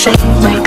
shake my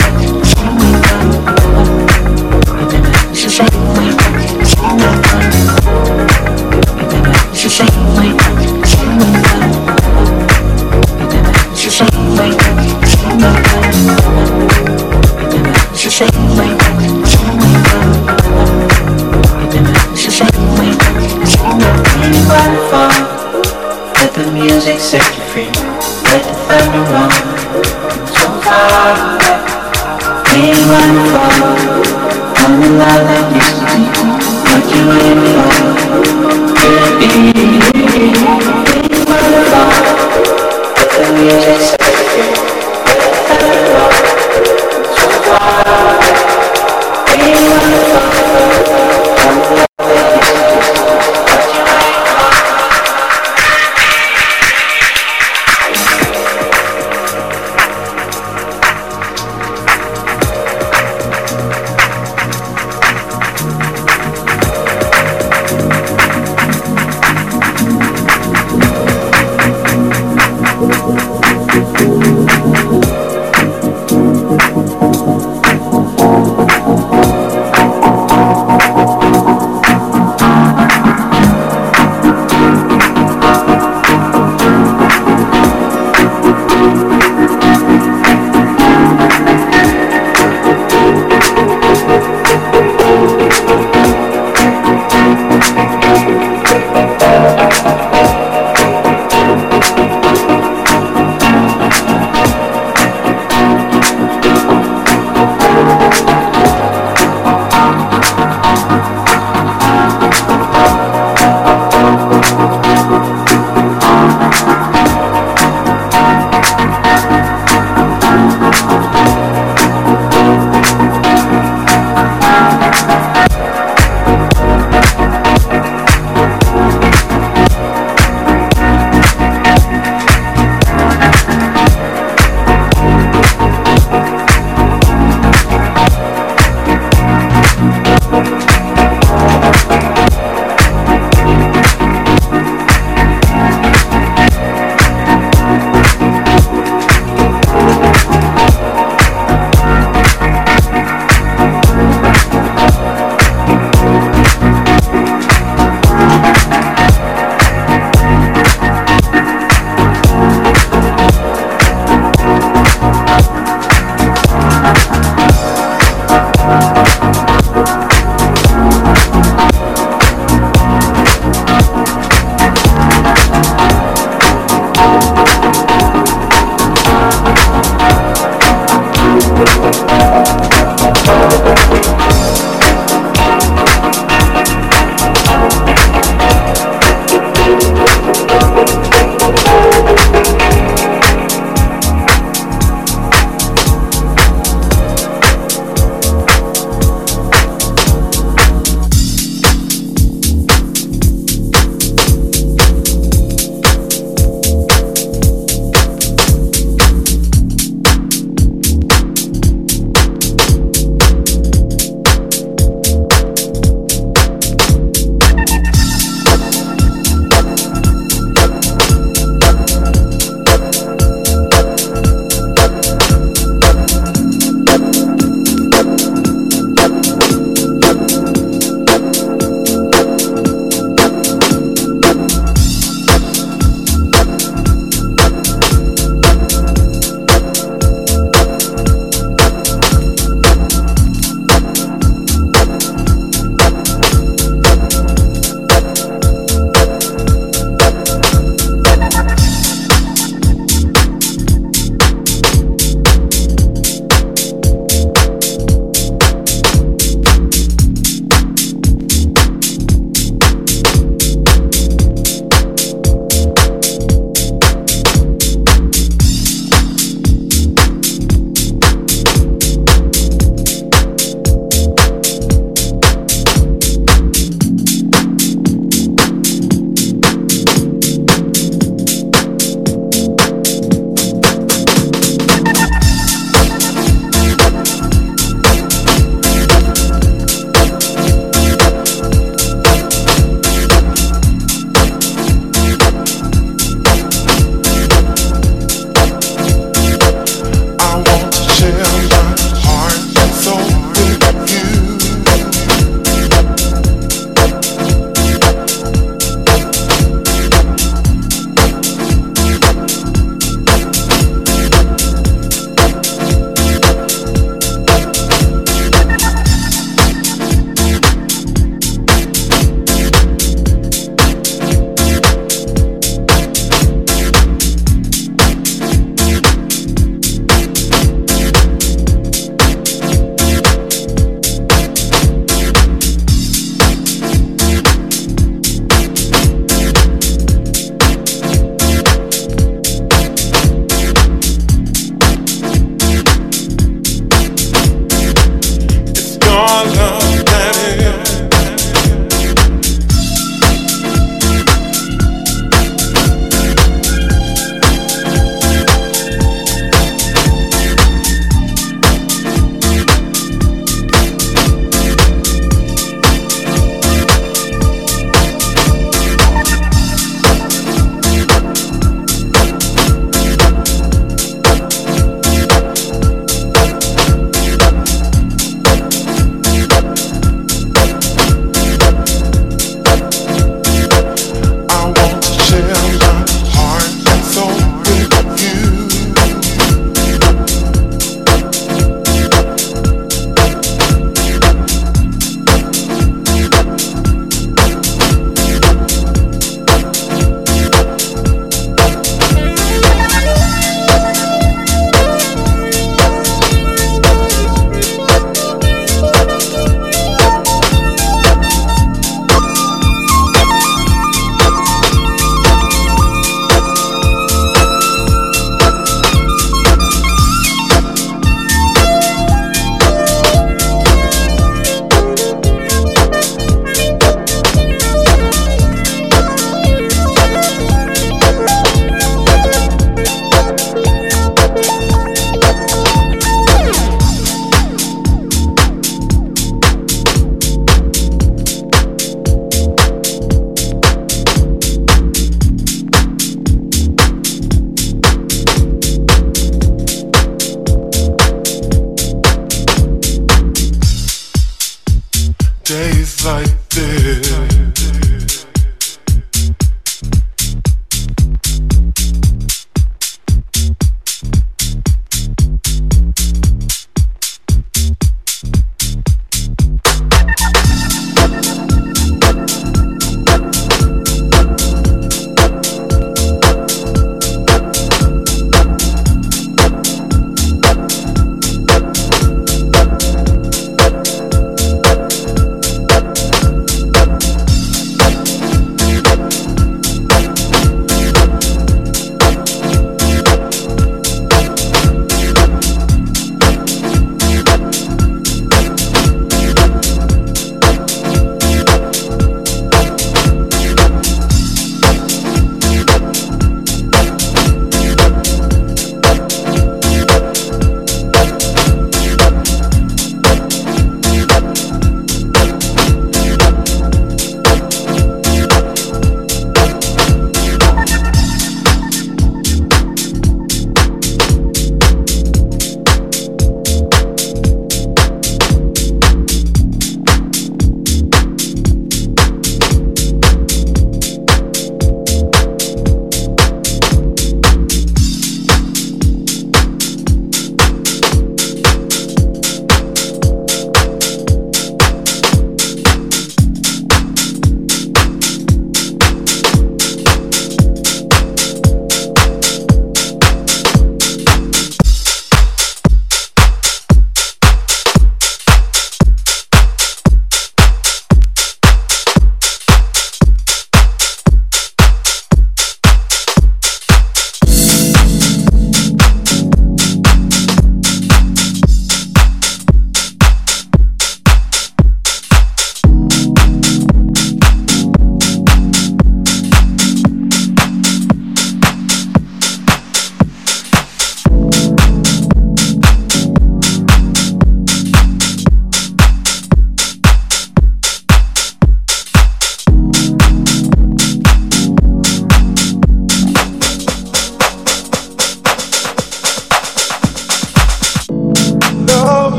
days like this.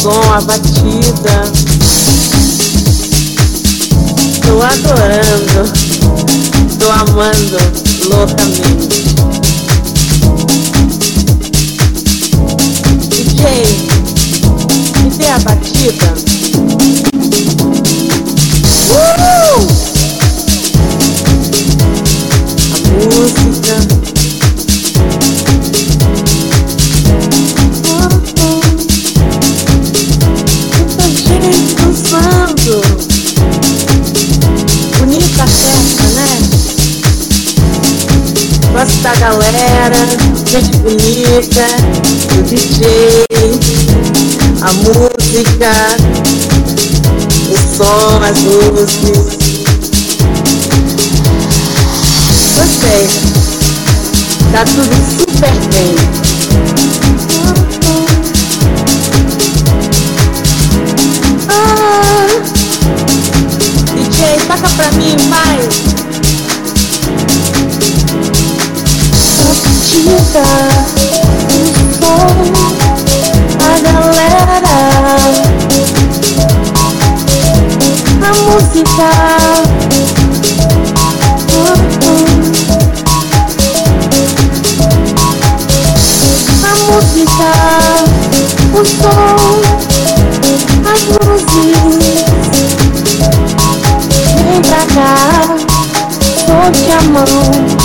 Som, a batida. Tô adorando, tô amando loucamente. DJ, me dê a batida. Da galera, gente bonita, o DJ, a música, o som, as luzes. Gostei. Tá tudo super bem. Ah, DJ, toca pra mim, vai. Agita o som, a galera, a música. A música, o som, as luzes. Vem pra cá, solte a mão.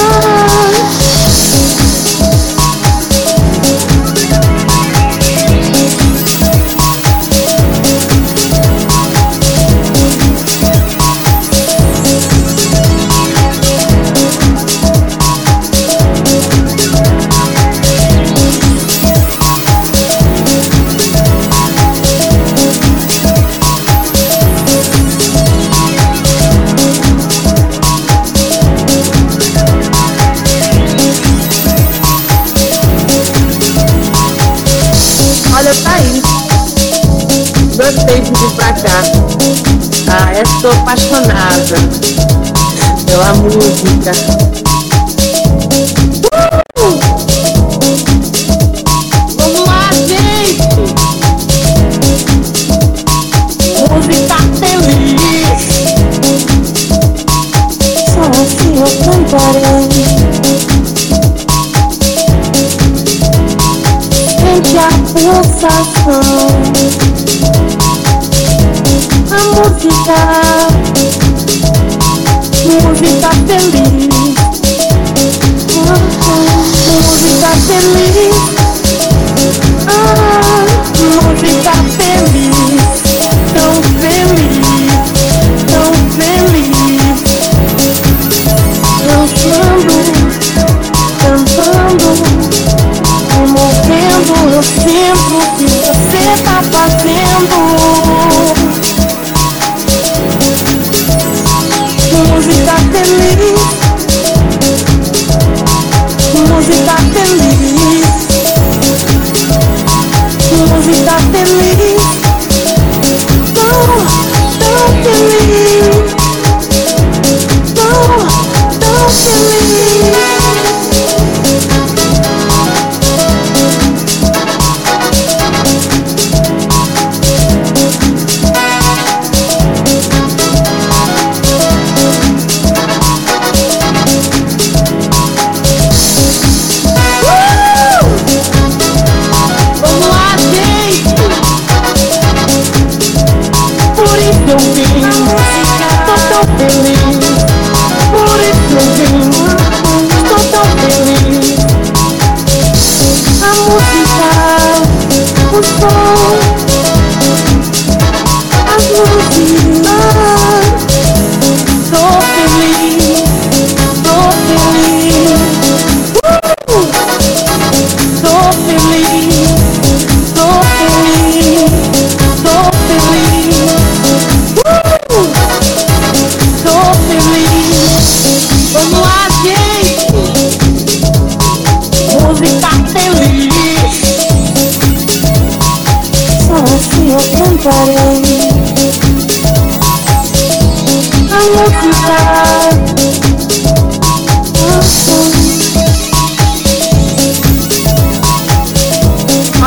Oh sou apaixonada pela música.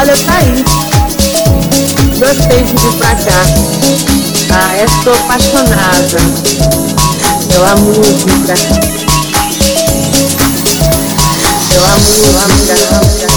Olha, tá aí. Gostei de vir pra cá. Ah, estou apaixonada pela música. Pela música.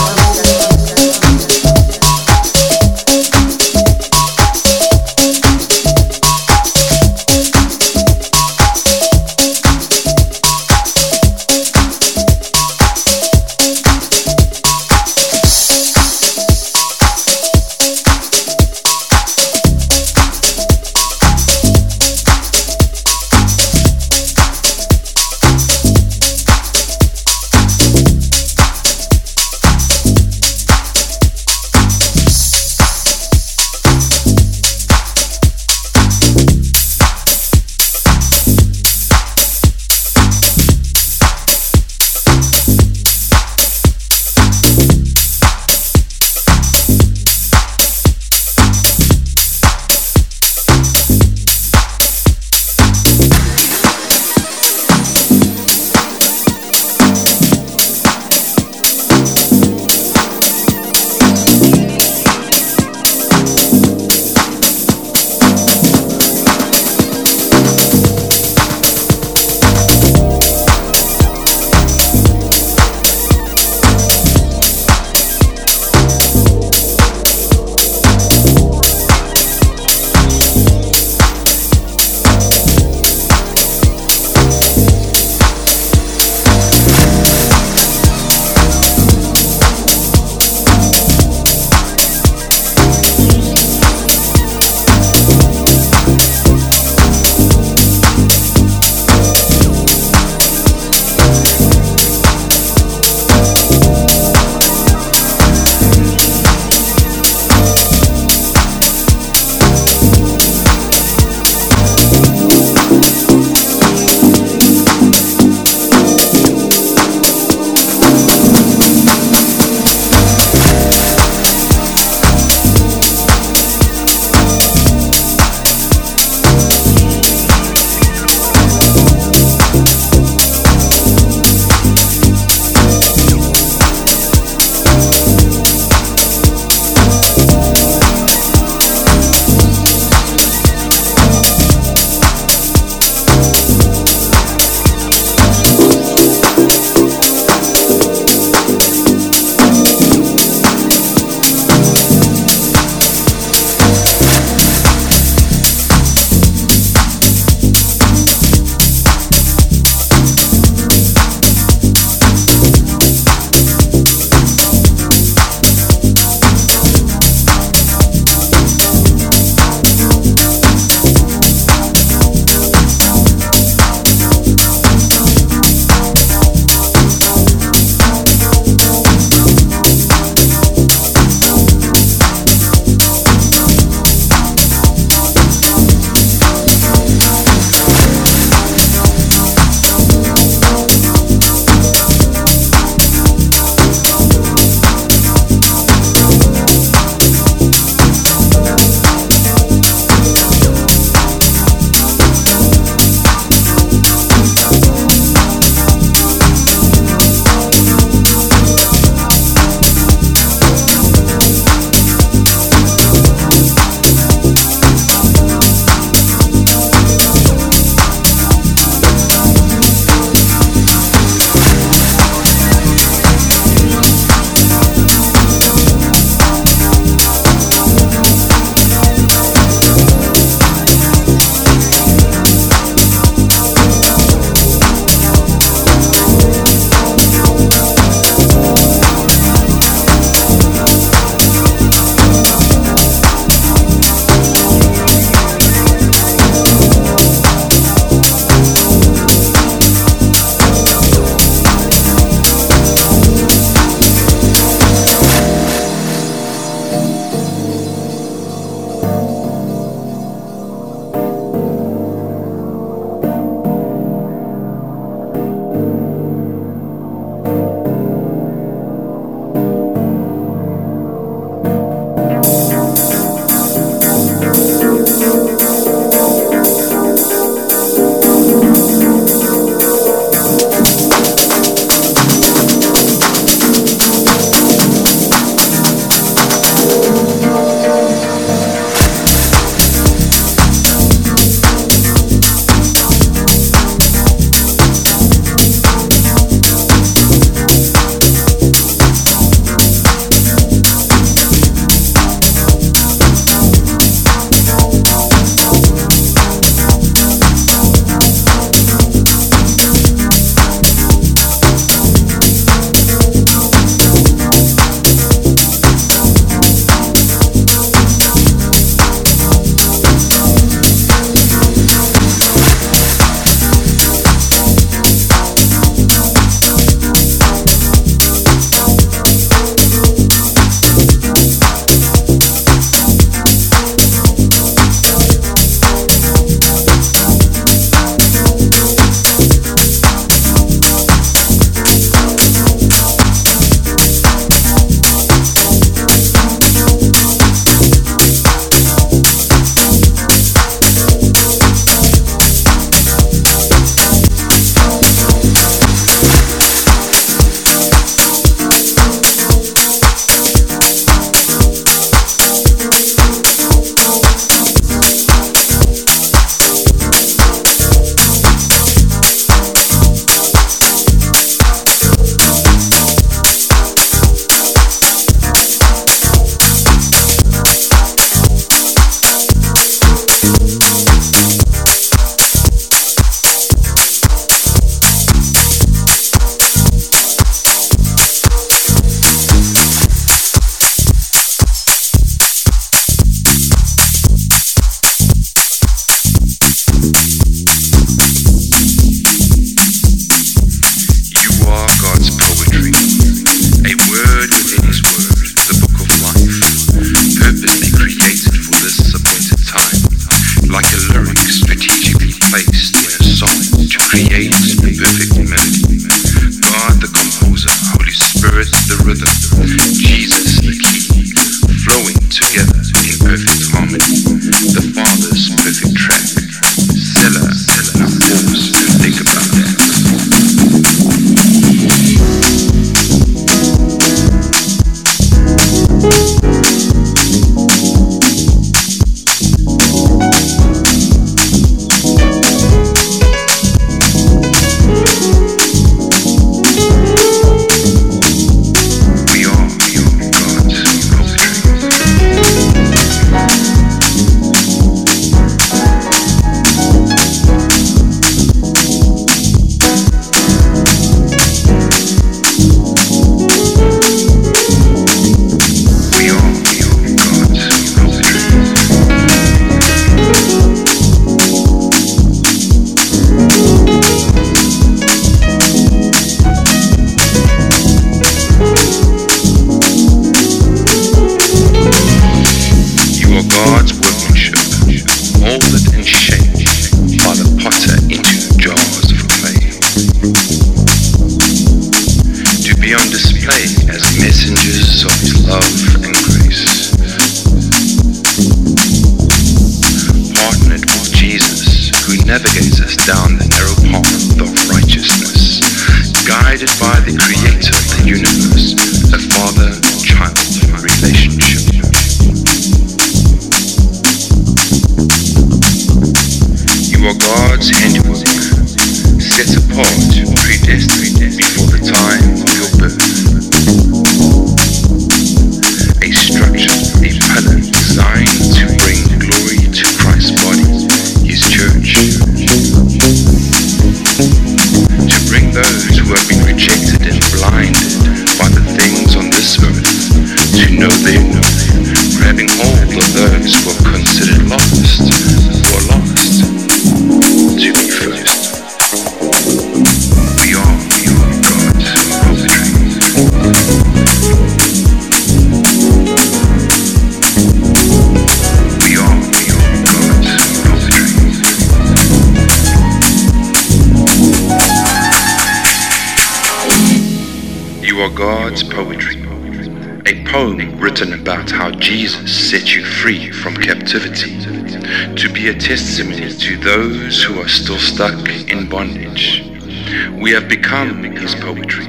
We have become his poetry,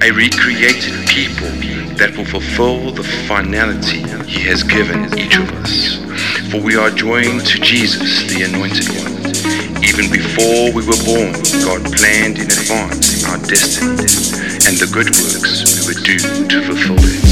a recreated people that will fulfill the finality he has given each of us. For we are joined to Jesus, the Anointed One. Even before we were born, God planned in advance our destiny and the good works we would do to fulfill it.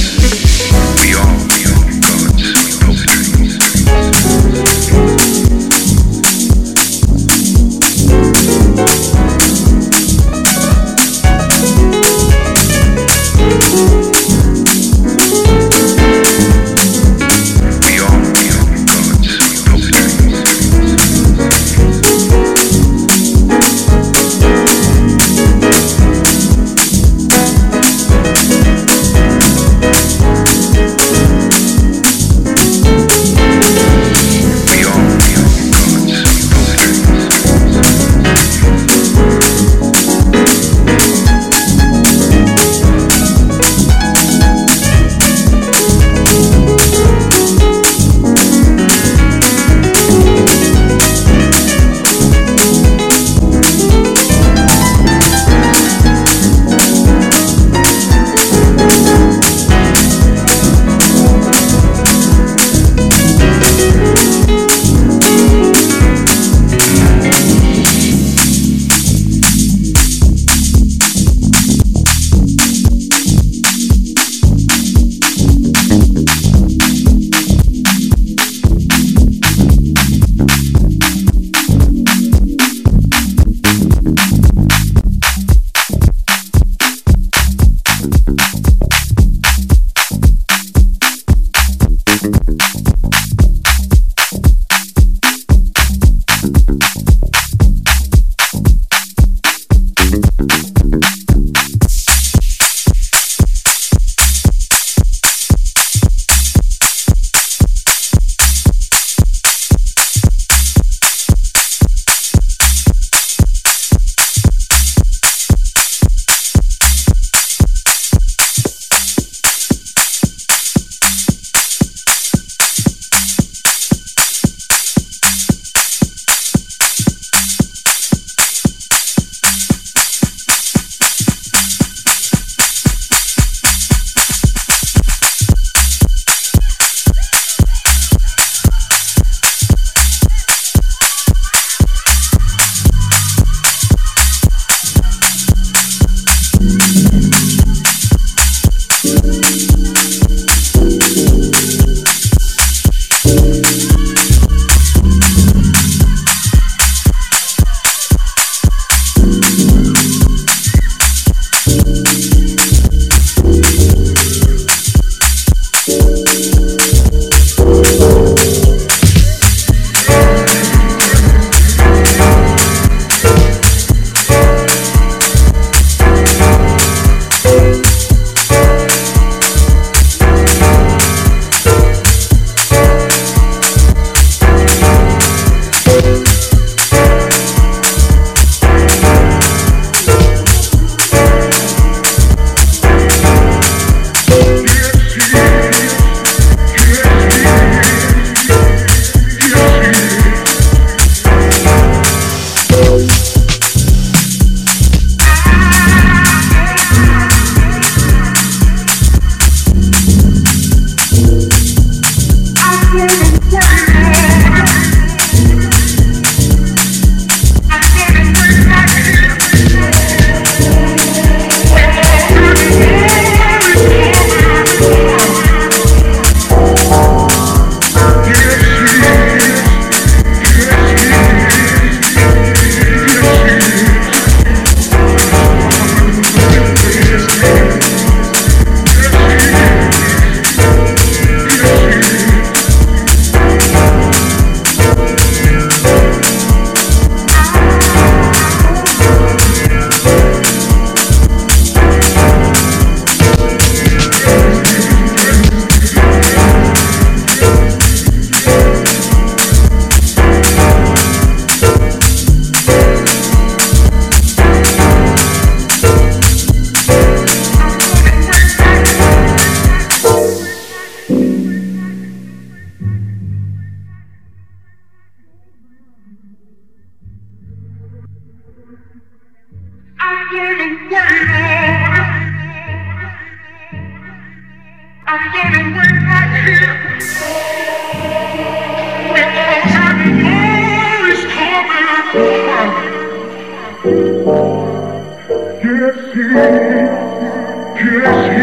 Yes,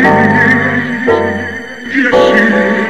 yes, yes.